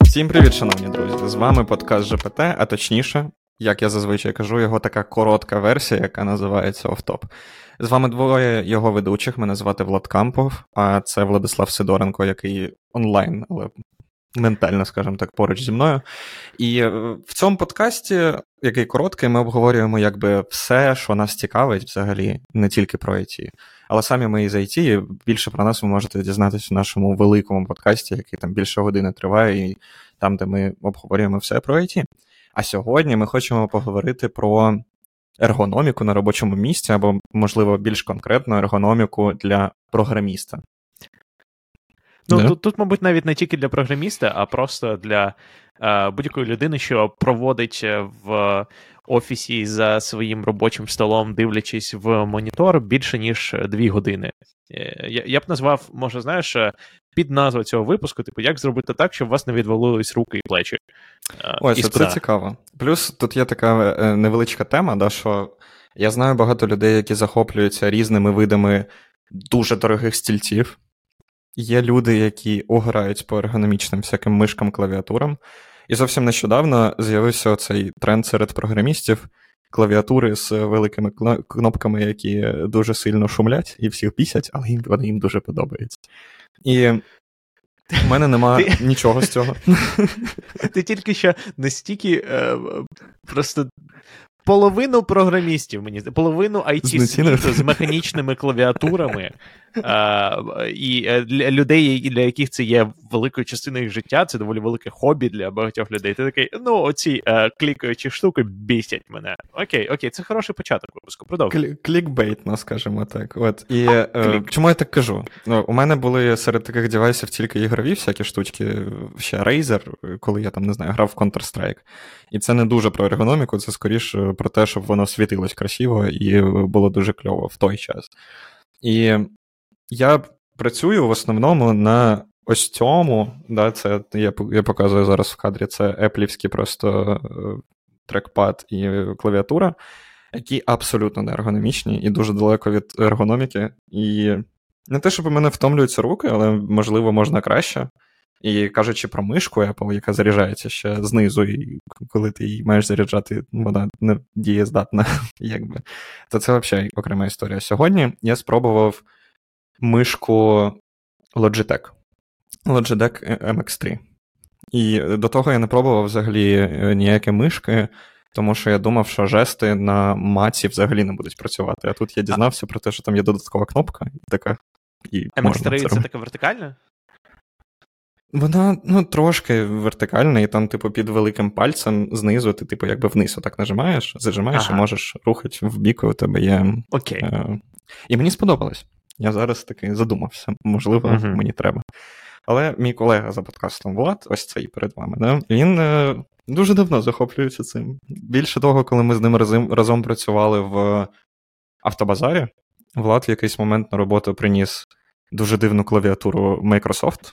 Всім привіт, шановні друзі! З вами подкаст ЖПТ, а точніше, як я зазвичай кажу, його така коротка версія, яка називається Офтоп. З вами двоє його ведучих. Мене звати Влад Кампов, а це Владислав Сидоренко, який онлайн, але ментально, скажімо так, поруч зі мною. І е, в цьому подкасті, який короткий, ми обговорюємо якби все, що нас цікавить, взагалі, не тільки про IT. Але самі ми із IT, і більше про нас ви можете дізнатися в нашому великому подкасті, який там більше години триває, і там, де ми обговорюємо все про IT. А сьогодні ми хочемо поговорити про ергономіку на робочому місці, або, можливо, більш конкретно ергономіку для програміста. Ну, yeah. тут, тут, мабуть, навіть не тільки для програміста, а просто для е, будь-якої людини, що проводить е, в офісі за своїм робочим столом, дивлячись в монітор більше ніж дві години. Е, я я б назвав, може, знаєш, е, під назву цього випуску, типу, як зробити так, щоб у вас не відвалились руки і плечі. Ось, і це цікаво. Плюс тут є така невеличка тема, да, що я знаю багато людей, які захоплюються різними видами дуже дорогих стільців. Є люди, які ограють по ергономічним всяким мишкам клавіатурам. І зовсім нещодавно з'явився цей тренд серед програмістів клавіатури з великими кнопками, які дуже сильно шумлять і всіх пісять, але їм вони їм дуже подобаються. І в мене нема Ти... нічого з цього. Ти тільки що настільки е, просто половину програмістів, мені половину it світу з механічними клавіатурами і е, для людей, для яких це є великою частиною їх життя, це доволі велике хобі для багатьох людей. Ти такий, ну, оці е, клікаючі штуки бісять мене. Окей, окей, це хороший початок випуску. Продовжуй. Клікбейтно, скажімо так. От. І а, е, чому я так кажу? Ну, У мене були серед таких девайсів тільки ігрові всякі штучки, ще Razer, коли я там не знаю, грав в Counter-Strike. І це не дуже про ергономіку, це скоріше про те, щоб воно світилось красиво і було дуже кльово в той час. І я працюю в основному на ось цьому. да, це Я я показую зараз в кадрі це еплівський просто е, трекпад і клавіатура, які абсолютно не ергономічні і дуже далеко від ергономіки. І не те, щоб у мене втомлюються руки, але можливо можна краще. І кажучи про мишку Apple, яка заряджається ще знизу, і коли ти її маєш заряджати, вона не дієздатна, якби. То це взагалі окрема історія. Сьогодні я спробував мишку Logitech. Logitech MX3. І до того я не пробував взагалі е, ніякі мишки, тому що я думав, що жести на маці взагалі не будуть працювати. А тут я дізнався про те, що там є додаткова кнопка, і така. І MX3 це, це така вертикальна? Вона ну, трошки вертикальна, і там, типу, під великим пальцем знизу ти, типу, якби вниз отак нажимаєш, зажимаєш ага. і можеш рухати в бік, у тебе є. Окей. Е... І мені сподобалось. Я зараз таки задумався, можливо, uh-huh. мені треба. Але мій колега за подкастом Влад, ось цей перед вами, да? він е, дуже давно захоплюється цим. Більше того, коли ми з ним разом, разом працювали в автобазарі, Влад в якийсь момент на роботу приніс дуже дивну клавіатуру Microsoft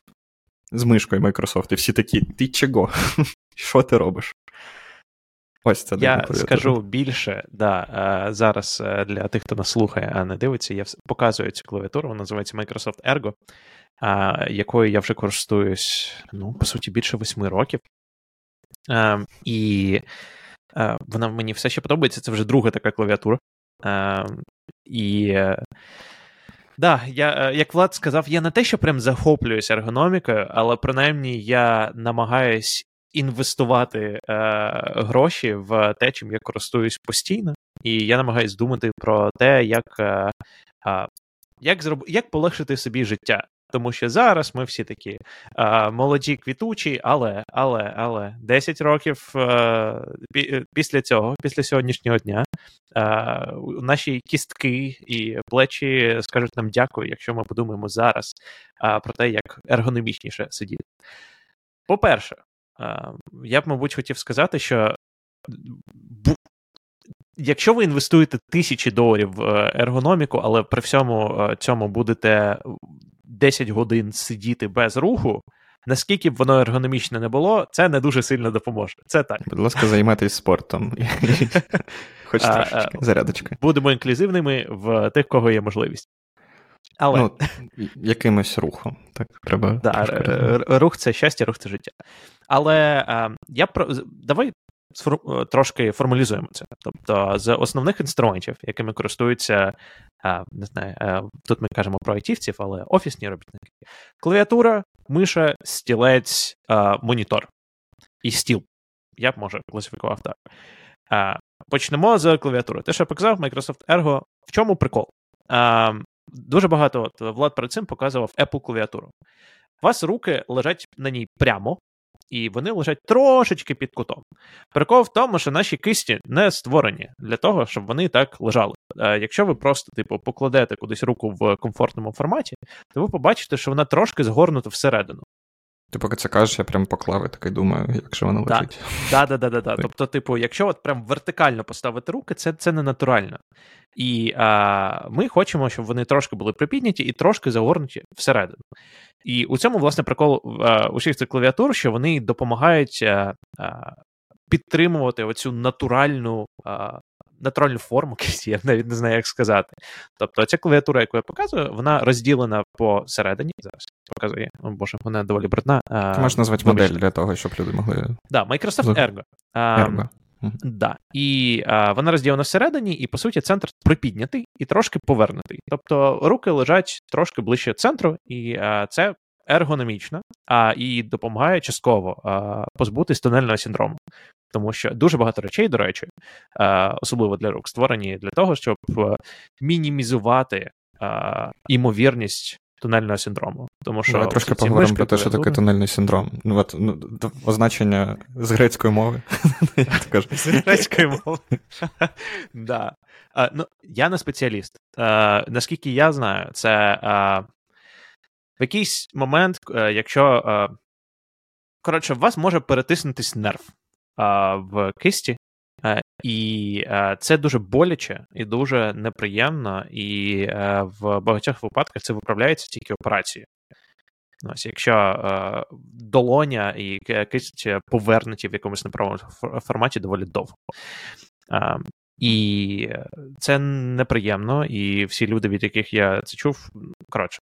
з мишкою Microsoft, і всі такі, ти чого? Що ти робиш? Ось це Я скажу більше, да, е, зараз е, для тих, хто нас слухає, а не дивиться, я показую цю клавіатуру, вона називається Microsoft Ergo, якою я вже користуюсь, ну, по суті, більше восьми років. Е, і вона мені все ще подобається. Це вже друга така клавіатура. І. Да, я, як Влад сказав, я не те, що прям захоплююсь ергономікою, але принаймні я намагаюсь інвестувати е, гроші в те, чим я користуюсь постійно, і я намагаюсь думати про те, як е, е, як, зроб... як полегшити собі життя. Тому що зараз ми всі такі е, молоді, квітучі, але але, але 10 років е, після цього, після сьогоднішнього дня, е, наші кістки і плечі скажуть нам дякую, якщо ми подумаємо зараз е, про те, як ергономічніше сидіти. По-перше, я б, мабуть, хотів сказати, що якщо ви інвестуєте тисячі доларів в е, ергономіку, але при всьому е, цьому будете 10 годин сидіти без руху. Наскільки б воно ергономічне не було, це не дуже сильно допоможе. Це так. Будь ласка, займайтесь спортом. Хоч трошечки, зарядочка. Будемо інклюзивними в тих, кого є можливість. Але... Ну, якимось рухом. Так, треба. Да, Рух це щастя, рух це життя. Але а, я про давай трошки формалізуємо це. Тобто, з основних інструментів, якими користуються, а, не знаю, тут ми кажемо про айтівців, але офісні робітники: клавіатура, миша, стілець, монітор і стіл. Я б може класифікував так. Почнемо з клавіатури. Те, що я показав, Microsoft Ergo. В чому прикол? Дуже багато от, Влад перед цим показував Apple клавіатуру. У вас руки лежать на ній прямо, і вони лежать трошечки під кутом. Прикол в тому, що наші кисті не створені для того, щоб вони так лежали. Якщо ви просто, типу, покладете кудись руку в комфортному форматі, то ви побачите, що вона трошки згорнута всередину. Ти поки це кажеш, я прям поклав і такий думаю, якщо вона лежить. Так, да, да, да, да, Тобто, типу, якщо от прям вертикально поставити руки, це це не натурально. І а, ми хочемо, щоб вони трошки були припідняті і трошки загорнуті всередину. І у цьому, власне, прикол а, усіх цих клавіатур, що вони допомагають а, підтримувати оцю натуральну натуральну форму, я навіть не знаю, як сказати. Тобто, ця клавіатура, яку я показую, вона розділена посередині. Зараз показує. О Боже, вона доволі брудна. Ти можеш назвати модель для того, щоб люди могли. Да, Microsoft Ergo. Ergo. Mm-hmm. Да. І а, вона розділена всередині, і, по суті, центр припіднятий і трошки повернутий. Тобто руки лежать трошки ближче центру, і а, це ергономічно а, і допомагає частково а, позбутись тунельного синдрому. Тому що дуже багато речей, до речі, особливо для рук, створені для того, щоб е, мінімізувати імовірність тунельного синдрому. Тому що Давай трошки поговоримо про те, що таке тунельний синдром. Ну, от, ну, Означення з грецької мови. З грецької мови. Да. Ну, Я не спеціаліст. Наскільки я знаю, це в якийсь момент, е, якщо. Коротше, в вас може перетиснутись нерв в кисті, і це дуже боляче і дуже неприємно, і в багатьох випадках це виправляється тільки операцією. Ось, Якщо е, долоня і кисть повернуті в якомусь неправому форматі доволі довго. Е, і це неприємно, і всі люди, від яких я це чув, коротше,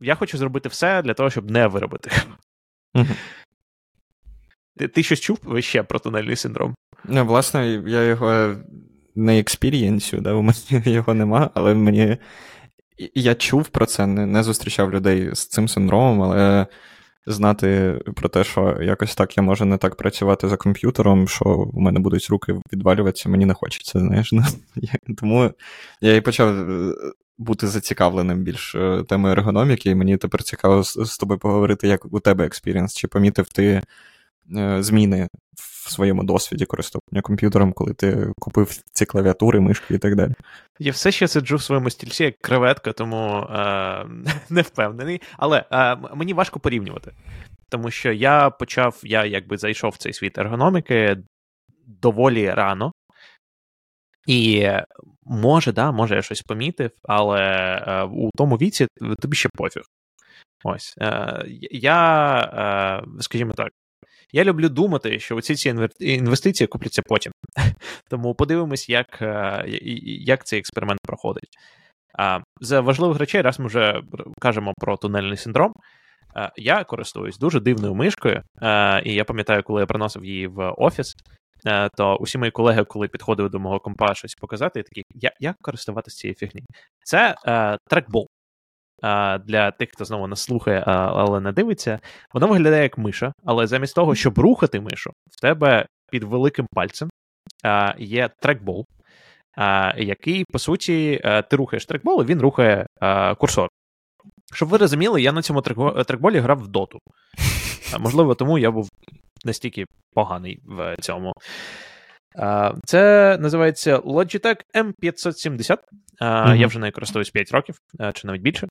я хочу зробити все для того, щоб не виробити. Ти ти щось чув ще про тунельний синдром? Ну, власне, я його не експірієнсю, да, у мене його нема, але мені. Я чув про це, не, не зустрічав людей з цим синдромом, але знати про те, що якось так я можу не так працювати за комп'ютером, що у мене будуть руки відвалюватися, мені не хочеться. знаєш. Ну, тому я і почав е, бути зацікавленим більш е, темою ергономіки, і мені тепер цікаво з тобою поговорити, як у тебе experience, чи помітив ти Е, зміни в своєму досвіді користування комп'ютером, коли ти купив ці клавіатури, мишки і так далі. Я все ще сиджу в своєму стільці як креветка, тому е, не впевнений. Але е, мені важко порівнювати. Тому що я почав, я якби зайшов в цей світ ергономіки доволі рано. І може, да, може, я щось помітив, але е, у тому віці тобі ще пофіг. Ось. Е, Я, е, скажімо так, я люблю думати, що оці ці інвестиції купляться потім. Тому подивимось, як е, як цей експеримент проходить. З важливих речей, раз ми вже кажемо про тунельний синдром. Е, я користуюсь дуже дивною мишкою, е, і я пам'ятаю, коли я приносив її в офіс, то усі мої колеги, коли підходили до мого компа щось показати, такі, як користуватися цією фігні? Це трекбол для тих, хто знову нас слухає, але не дивиться, воно виглядає як миша, але замість того, щоб рухати мишу, в тебе під великим пальцем є трекбол, який, по суті, ти рухаєш трекбол, і він рухає курсор. Щоб ви розуміли, я на цьому трекболі грав в доту. Можливо, тому я був настільки поганий в цьому. Це називається Logitech M570. Mm-hmm. Я вже нею користуюсь 5 років, чи навіть більше.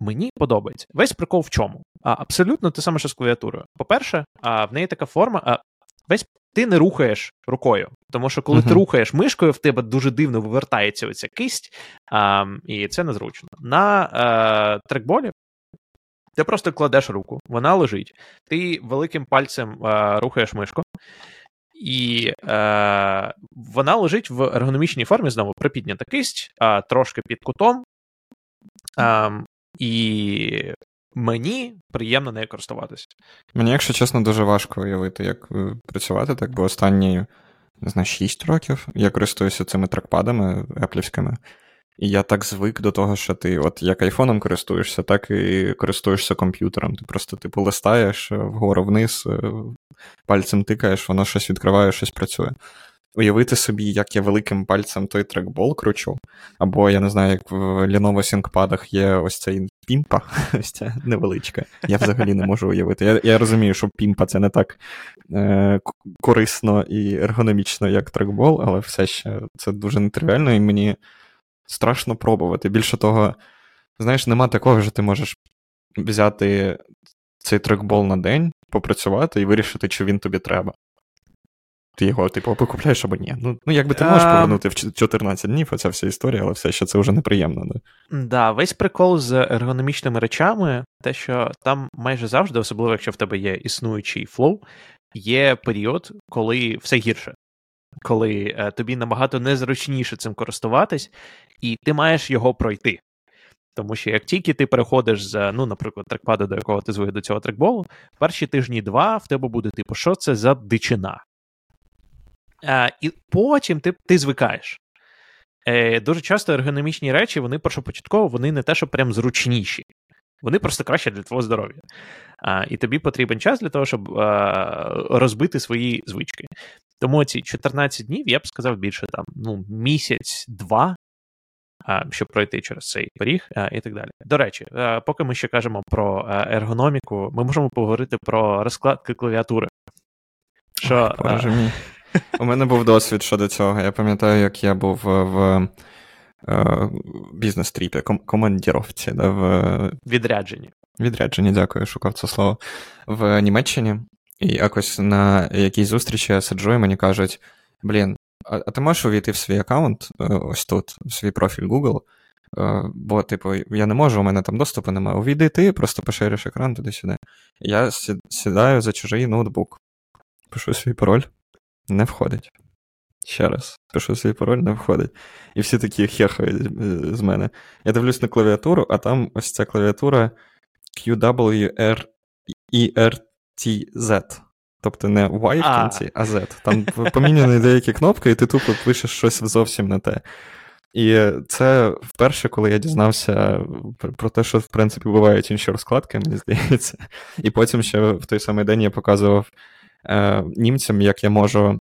Мені подобається. Весь прикол в чому? Абсолютно те саме, що з клавіатурою. По-перше, в неї така форма. Весь ти не рухаєш рукою, тому що коли uh-huh. ти рухаєш мишкою, в тебе дуже дивно вивертається оця кисть, а, і це незручно. На а, трекболі ти просто кладеш руку, вона лежить, ти великим пальцем а, рухаєш мишку, і е, вона лежить в ергономічній формі, знову припіднята кисть, а, трошки під кутом. А, І мені приємно нею користуватися. Мені, якщо чесно, дуже важко уявити, як е, працювати так, бо останні, не знаю, 6 років я користуюся цими трекпадами еплівськими. І я так звик до того, що ти от як айфоном користуєшся, так і користуєшся комп'ютером. Ти просто типу листаєш е, вгору вниз, е, пальцем тикаєш, воно щось відкриває, щось працює. Уявити собі, як я великим пальцем той трекбол кручу, або я не знаю, як в Lenovo ThinkPad є ось цей пімпа, ось ця невеличка. Я взагалі не можу уявити. Я я розумію, що пімпа це не так е, корисно і ергономічно, як трекбол, але все ще це дуже нетривіально, і мені страшно пробувати. Більше того, знаєш, нема такого, що ти можеш взяти цей трекбол на день, попрацювати і вирішити, чи він тобі треба. Ти його, типу, покупляєш або ні. Ну, ну якби ти можеш повернути в 14 днів, оця вся історія, але все ще це вже неприємно. Да? да, весь прикол з ергономічними речами, те, що там майже завжди, особливо якщо в тебе є існуючий flow, є період, коли все гірше. Коли е, тобі набагато незручніше цим користуватись, і ти маєш його пройти. Тому що як тільки ти переходиш з, ну, наприклад, трекпаду, до якого ти звик до цього трекболу, перші тижні два в тебе буде, типу, що це за дичина? А, І потім ти ти звикаєш. Е, Дуже часто ергономічні речі, вони першопочатково вони не те, що прям зручніші. Вони просто краще для твого здоров'я. А, І тобі потрібен час для того, щоб а, розбити свої звички. Тому ці 14 днів я б сказав більше там ну, місяць-два щоб пройти через цей поріг і так далі. До речі, поки ми ще кажемо про ергономіку, ми можемо поговорити про розкладки клавіатури. Що, Ой. У мене був досвід щодо цього. Я пам'ятаю, як я був в бізнес-тріпі, командіровці. Да, в... Відрядженні. Відрядженні, дякую, шукав це слово. В Німеччині. І якось на якійсь зустрічі я сиджу, і мені кажуть: блін, а, ти можеш увійти в свій аккаунт, е, ось тут, в свій профіль Google, е, бо, типу, я не можу, у мене там доступу немає. Увійди ти, просто пошириш екран туди-сюди. Я сідаю за чужий ноутбук, пишу свій пароль, не входить. Ще раз, пишу свій пароль, не входить. І всі такі хехають з мене. Я дивлюсь на клавіатуру, а там ось ця клавіатура QWERTZ. Тобто не Y в кінці, а Z. Там поміняні деякі кнопки, і ти тупо пишеш щось зовсім не те. І це вперше, коли я дізнався про те, що в принципі бувають інші розкладки, мені здається. І потім ще в той самий день я показував е, німцям, як я можу.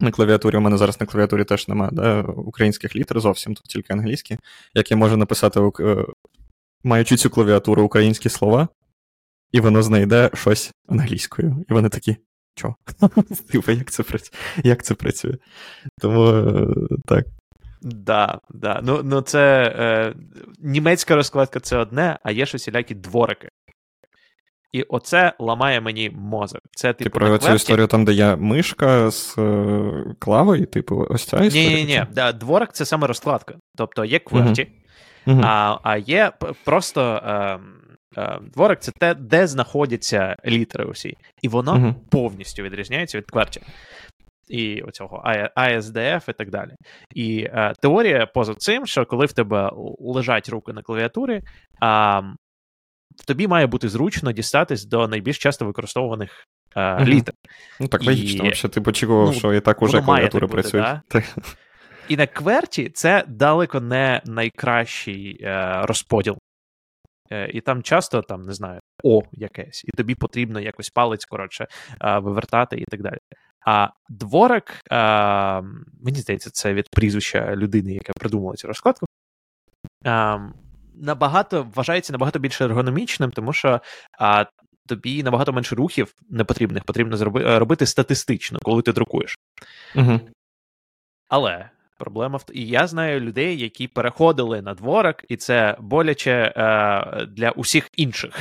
На клавіатурі, у мене зараз на клавіатурі теж немає да, українських літер зовсім, тут тільки англійські. Як я можу написати, е, маючи цю клавіатуру українські слова, і воно знайде щось англійською. І вони такі, чо? Типу, як це працює? Як це працює? Тому е, так. Да, да. Ну ну це е, німецька розкладка це одне, а є ж усілякі дворики. І оце ламає мені мозок. Це типу. Ти про цю історію там, де є мишка з е, клавою, типу, ось ця історія? Ні, ні, ні. Да, Дворик це саме розкладка. Тобто є кверті, uh-huh. а а є просто. Е, Е, дворик це те, де знаходяться літери усі, і воно uh-huh. повністю відрізняється від кверті. І оцього ASDF і так далі. І е, теорія поза цим, що коли в тебе лежать руки на клавіатурі, а, тобі має бути зручно дістатись до найбільш часто використовуваних е, літер. Ну так логічно, і... Взагалі, ти очікував, ну, що і так уже клавіатури працюють. Да? І на кверті це далеко не найкращий е, розподіл Е, і там часто там не знаю О якесь, і тобі потрібно якось палець коротше вивертати і так далі. А дворик, мені здається, це від прізвища людини, яка придумала цю розкладку. Набагато вважається набагато більш ергономічним, тому що а, тобі набагато менше рухів непотрібних потрібно зроби, робити статистично, коли ти друкуєш. Угу. Але Проблема в і я знаю людей, які переходили на дворок, і це боляче е, для усіх інших.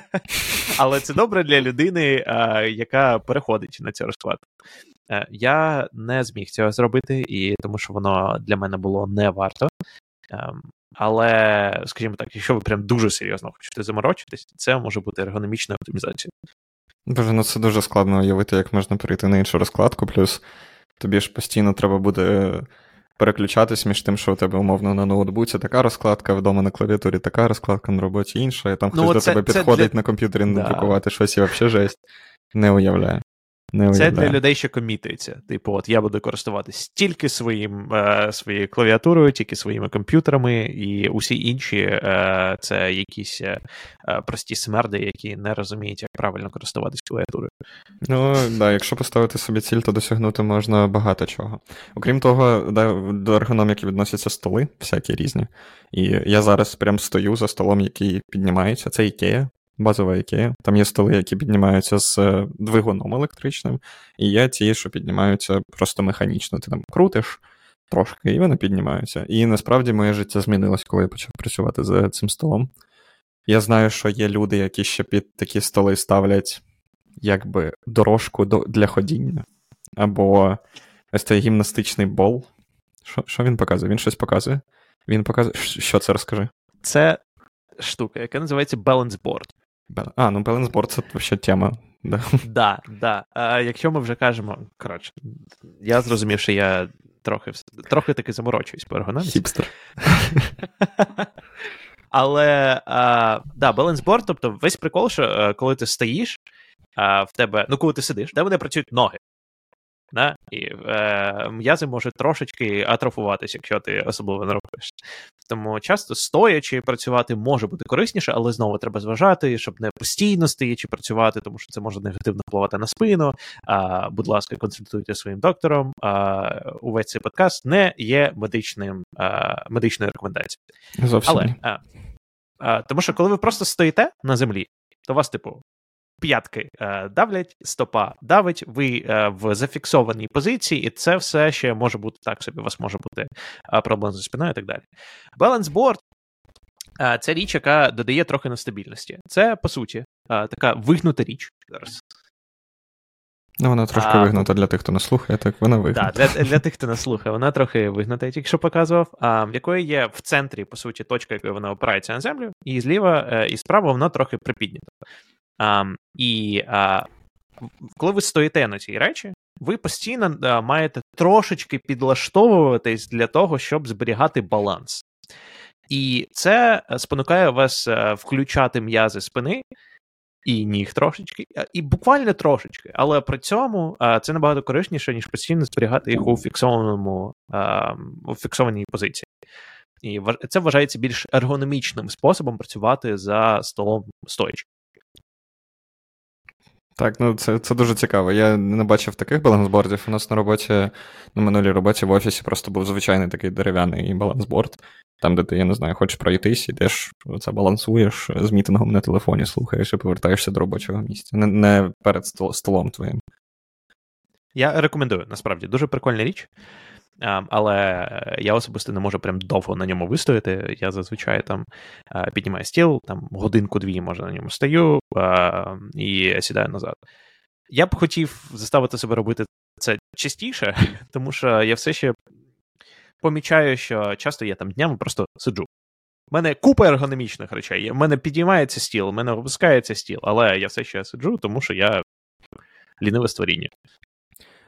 Але це добре для людини, е, яка переходить на цю розкладку. Е, я не зміг цього зробити, і тому що воно для мене було не варто. Але, скажімо так, якщо ви прям дуже серйозно хочете заморочитись, це може бути ергономічна оптимізація. Боже, ну це дуже складно уявити, як можна перейти на іншу розкладку, плюс тобі ж постійно треба буде переключатись між тим, що у тебе умовно на ноутбуці така розкладка, вдома на клавіатурі така розкладка, на роботі інша, і там ну, хтось це, до тебе підходить для... на комп'ютері надрукувати да. щось і взагалі жесть. Не уявляю. Не Це для людей, що комітуються. Типу, от я буду користуватись тільки своїм, е, своєю клавіатурою, тільки своїми комп'ютерами, і усі інші е, це якісь е, прості смерди, які не розуміють, як правильно користуватись клавіатурою. Ну да, якщо поставити собі ціль, то досягнути можна багато чого. Окрім того, да, до ергономіки відносяться столи, всякі різні. І я зараз прям стою за столом, який піднімається. Це Ікея базова ікея. Там є столи, які піднімаються з е, двигуном електричним, і є ті, що піднімаються просто механічно. Ти там крутиш трошки, і вони піднімаються. І насправді моє життя змінилось, коли я почав працювати за цим столом. Я знаю, що є люди, які ще під такі столи ставлять якби дорожку для ходіння, або ось цей гімнастичний бол. Що що він показує? Він щось показує? Він показує. Що це розкажи? Це штука, яка називається Balance Board. А, ну балансборд це взагалі тема. Да, да. да. А Якщо ми вже кажемо, коротше, я зрозумів, що я трохи трохи таки заморочуюсь по ергономіці. Хіпстер. Але а, да, балансборд, тобто весь прикол, що е, коли ти стоїш, а, в тебе, ну коли ти сидиш, в тебе працюють ноги. Да? І е, м'язи можуть трошечки атрофуватися, якщо ти особливо не робиш. Тому часто стоячи працювати може бути корисніше, але знову треба зважати, щоб не постійно стоячи працювати, тому що це може негативно впливати на спину. А, Будь ласка, консультуйте своїм доктором. А, Увесь цей подкаст не є медичним а, медичною рекомендацією. Зовсім. Але, а, а, Тому що коли ви просто стоїте на землі, то вас, типу, п'ятки е, давлять, стопа давить, ви е, в зафіксованій позиції, і це все ще може бути так собі. У вас може бути е, проблем зі спиною і так далі. Балансборд це річ, яка додає трохи нестабільності. Це, по суті, така вигнута річ. Зараз. Ну, вона трошки а, вигнута для тих, хто не слухає, так вона вигнута. Так, для для тих, хто не слухає, вона трохи вигнута, я тільки що показував, а, в якої є в центрі, по суті, точка, якою вона опирається на землю, і зліва і справа вона трохи припіднята. А, І а, коли ви стоїте на цій речі, ви постійно а, маєте трошечки підлаштовуватись для того, щоб зберігати баланс. І це спонукає вас включати м'язи спини. І ніг трошечки, і буквально трошечки, але при цьому це набагато корисніше, ніж постійно зберігати їх у фіксованому у фіксованій позиції. І це вважається більш ергономічним способом працювати за столом стоячи. Так, ну це це дуже цікаво. Я не бачив таких балансбордів. У нас на роботі, на минулій роботі в офісі просто був звичайний такий дерев'яний балансборд, там, де ти, я не знаю, хочеш пройтись, ідеш, це балансуєш з мітингом на телефоні, слухаєш і повертаєшся до робочого місця. Не, не перед столом твоїм. Я рекомендую, насправді, дуже прикольна річ. Але я особисто не можу прям довго на ньому вистояти. Я зазвичай там піднімаю стіл, там годинку-дві, може, на ньому стою і сідаю назад. Я б хотів заставити себе робити це частіше, тому що я все ще помічаю, що часто я там днями просто сиджу. У мене купа ергономічних речей. У мене підіймається стіл, у мене опускається стіл, але я все ще сиджу, тому що я ліниве створіння.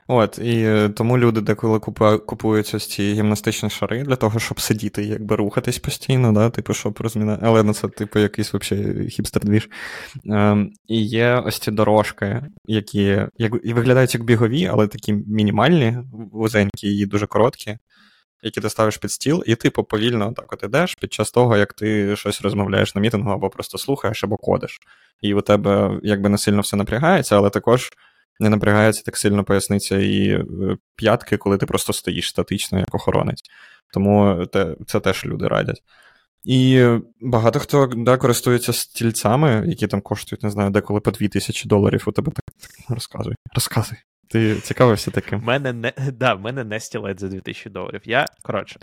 От, і е, тому люди деколи купують ось ці гімнастичні шари для того, щоб сидіти якби рухатись постійно, да, типу, щоб розміна. Але ну, це, типу, якийсь взагалі хіпстер-двіж. Ем, І є ось ці дорожки, які як, і виглядають як бігові, але такі мінімальні, вузенькі і дуже короткі, які ти ставиш під стіл, і типу повільно так от ідеш під час того, як ти щось розмовляєш на мітингу, або просто слухаєш, або кодиш. І у тебе якби не сильно все напрягається, але також не напрягається так сильно поясниця і е, п'ятки, коли ти просто стоїш статично, як охоронець. Тому те, це теж люди радять. І багато хто да, користується стільцями, які там коштують, не знаю, деколи по 2000 доларів. У тебе так, так розказуй. Розказуй. Ти цікавився таким? У мене не да, в мене не стілець за 2000 доларів. Я коротше,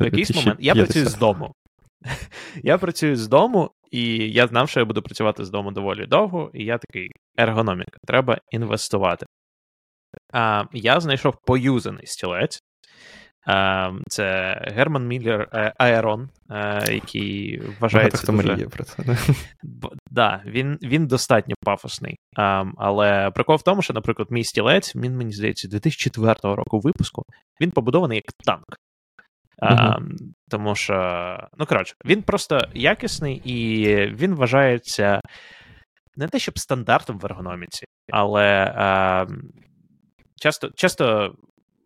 в якийсь момент я працюю з дому. Я працюю з дому, і я знав, що я буду працювати з дому доволі довго, і я такий ергономіка, треба інвестувати. А, Я знайшов поюзаний стілець. А, Це Герман Міллер Аерон, який вважається. хто дуже... мріє про це. Да? да, він він достатньо пафосний. А, Але прикол в тому, що, наприклад, мій стілець, він, мені здається, 2004 року випуску, він побудований як танк. А, Тому що, ну коротше, він просто якісний і він вважається не те, щоб стандартом в ергономіці, але а, часто часто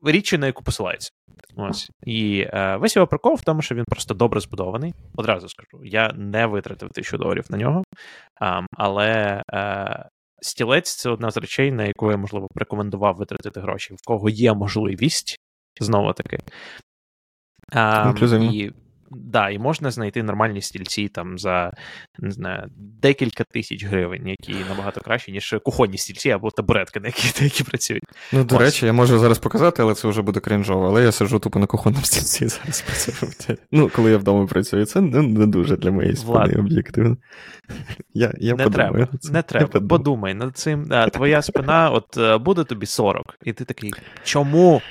річчю, на яку посилається. Ось. І е, весь його прикол в тому, що він просто добре збудований. Одразу скажу, я не витратив тисячу доларів на нього. А, але е, стілець це одна з речей, на яку я, можливо, рекомендував витратити гроші, в кого є можливість, знову таки. А, і да, і можна знайти нормальні стільці там за не знаю, декілька тисяч гривень, які набагато кращі, ніж кухонні стільці або табуретки, на які які працюють. Ну, до Ось. речі, я можу зараз показати, але це вже буде крінжово. Але я сиджу тупо на кухонному стільці зараз працюю. Ну, коли я вдома працюю, це не, не дуже для моєї спини об'єктивно. Я, я Не подумаю треба, не треба. Подумаю. Подумай над цим. Твоя спина, от е, буде тобі 40, і ти такий, чому?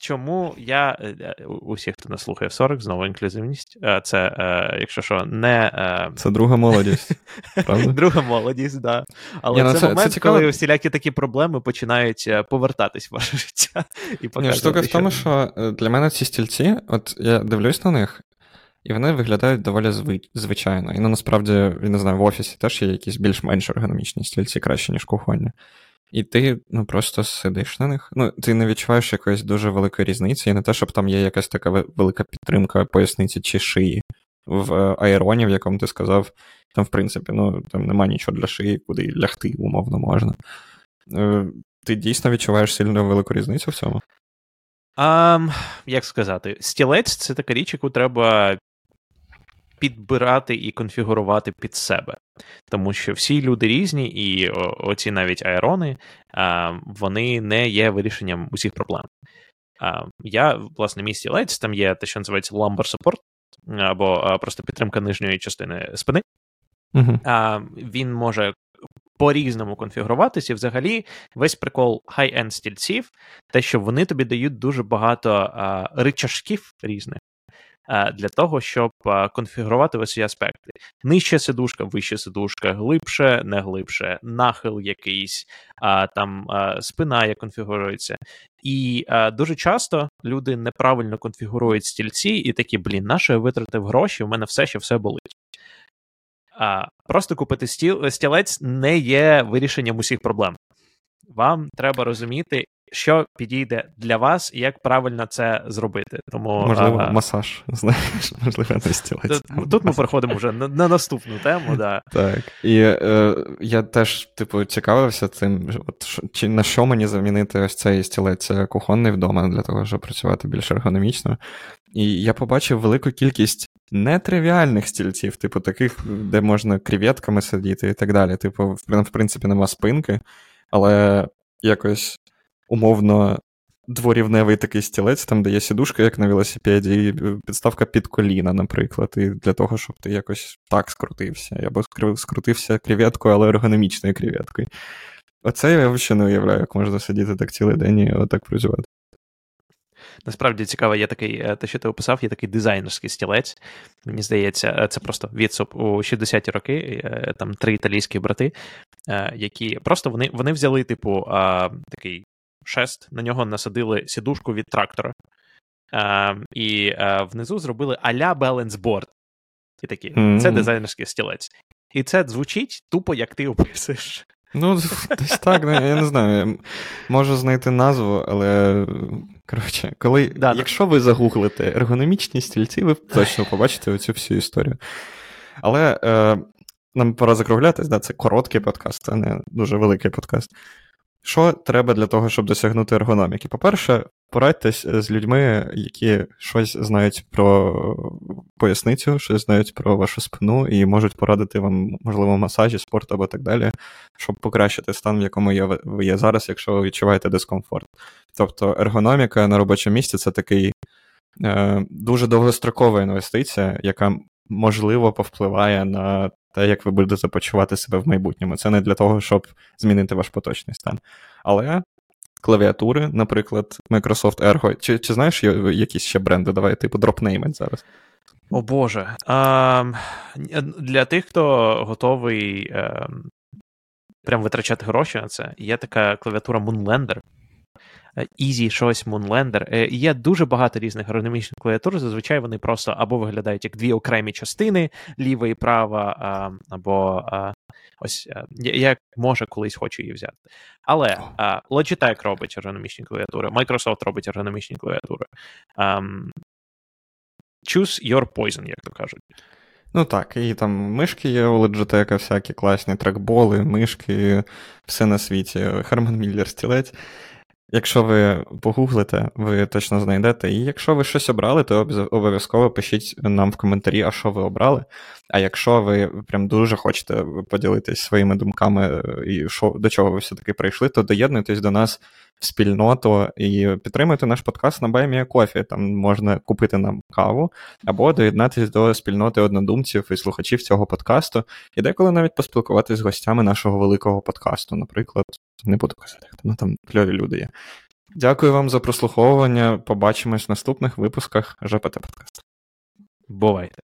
Чому я е, е, усіх, хто нас слухає в 40, знову інклюзивність, е, це, якщо що, не. Це друга молодість. правда? Друга молодість, да. Але yeah, ну, це, це момент, це коли всілякі такі проблеми починають повертатись в ваше життя. і Ні, Штука в тому, що для мене ці стільці, от я дивлюсь на них, і вони виглядають доволі звичайно. І ну, насправді, я не знаю, в офісі теж є якісь більш-менш ергономічні стільці краще, ніж кухонні. І ти ну, просто сидиш на них. Ну, Ти не відчуваєш якоїсь дуже великої різниці, і не те, щоб там є якась така велика підтримка поясниці чи шиї. В е, аероні, в якому ти сказав, там, в принципі, ну, там нема нічого для шиї, куди лягти, умовно можна. Е, ти дійсно відчуваєш сильно велику різницю в цьому? А, Як сказати, стілець це така річ, яку треба підбирати і конфігурувати під себе. Тому що всі люди різні, і оці навіть аерони, вони не є вирішенням усіх проблем. Я, власне, мій стілець, там є те, що називається lumbar support, або просто підтримка нижньої частини спини. Uh-huh. Він може по-різному конфігуруватися, і взагалі весь прикол хай-енд стільців, те, що вони тобі дають дуже багато а, ричажків різних, Е, для того, щоб е, конфігурувати усі аспекти. Нижча сидушка, вища сидушка, глибше, не глибше, нахил якийсь, там е, спина як конфігурується. І дуже часто люди неправильно конфігурують стільці і такі, блін, на що я витратив гроші, у мене все ще все болить. Просто купити стіл, стілець не є вирішенням усіх проблем. Вам треба розуміти, що підійде для вас і як правильно це зробити. Тому Можливо, а, масаж, знаєш, можливо, не стілець. Тут, тут ми переходимо вже на, на наступну тему. Да. Так. І е, я теж, типу, цікавився цим, от, чи на що мені замінити ось цей стілець кухонний вдома для того, щоб працювати більш ергономічно. І я побачив велику кількість нетривіальних стільців, типу таких, де можна креветками сидіти і так далі. Типу, в принципі, нема спинки, але якось умовно дворівневий такий стілець, там де є сідушка, як на велосипеді, і підставка під коліна, наприклад, і для того, щоб ти якось так скрутився. Я б скрутився креветкою, але ергономічною креветкою. Оце я взагалі не уявляю, як можна сидіти так цілий день і отак працювати. Насправді цікаво, є такий, е, те, що ти описав, є такий дизайнерський стілець. Мені здається, е, це просто відсоп у 60-ті роки, е, там три італійські брати, які просто вони вони взяли, типу, такий шест, на нього насадили сідушку від трактора. І внизу зробили а-ля балансборд. І такі, mm-hmm. це дизайнерський стілець. І це звучить тупо, як ти описуєш. Ну, десь так, ну, я не знаю. Можу знайти назву, але коротше, коли, да, якщо ви загуглите ергономічні стільці, ви точно побачите оцю всю історію. Але е, нам пора закруглятись, да, це короткий подкаст, а не дуже великий подкаст. Що треба для того, щоб досягнути ергономіки? По-перше, порадьтесь з людьми, які щось знають про поясницю, щось знають про вашу спину і можуть порадити вам, можливо, масажі, спорт або так далі, щоб покращити стан, в якому є, ви є зараз, якщо ви відчуваєте дискомфорт. Тобто ергономіка на робочому місці це такий е, дуже довгострокова інвестиція, яка можливо повпливає на те, як ви будете почувати себе в майбутньому. Це не для того, щоб змінити ваш поточний стан. Але клавіатури, наприклад, Microsoft Ergo, чи чи знаєш якісь ще бренди? Давай, типу, дропнеймить зараз. О Боже. А, Для тих, хто готовий ем, прям витрачати гроші на це, є така клавіатура Moonlander. Easy щось Moonlander. Є дуже багато різних ергономічних клавіатур. Зазвичай вони просто або виглядають як дві окремі частини, ліва і права, або ось я може колись хочу її взяти. Але Logitech робить ергономічні клавіатури, Microsoft робить ергономічні клавіатури. Choose your poison, як то кажуть. Ну так, і там мишки є у Logitech, всякі класні трекболи, мишки, все на світі. Херман Міллер стілець. Якщо ви погуглите, ви точно знайдете. І якщо ви щось обрали, то обов'язково пишіть нам в коментарі, а що ви обрали. А якщо ви прям дуже хочете поділитись своїми думками і що, до чого ви все-таки прийшли, то доєднуйтесь до нас в спільноту і підтримуйте наш подкаст на Баймія Кофі. Там можна купити нам каву або доєднатися до спільноти однодумців і слухачів цього подкасту, і деколи навіть поспілкуватися з гостями нашого великого подкасту. Наприклад, не буду казати, ну там кльові люди є. Дякую вам за прослуховування. Побачимось в наступних випусках ЖПТ подкасту. Бувайте.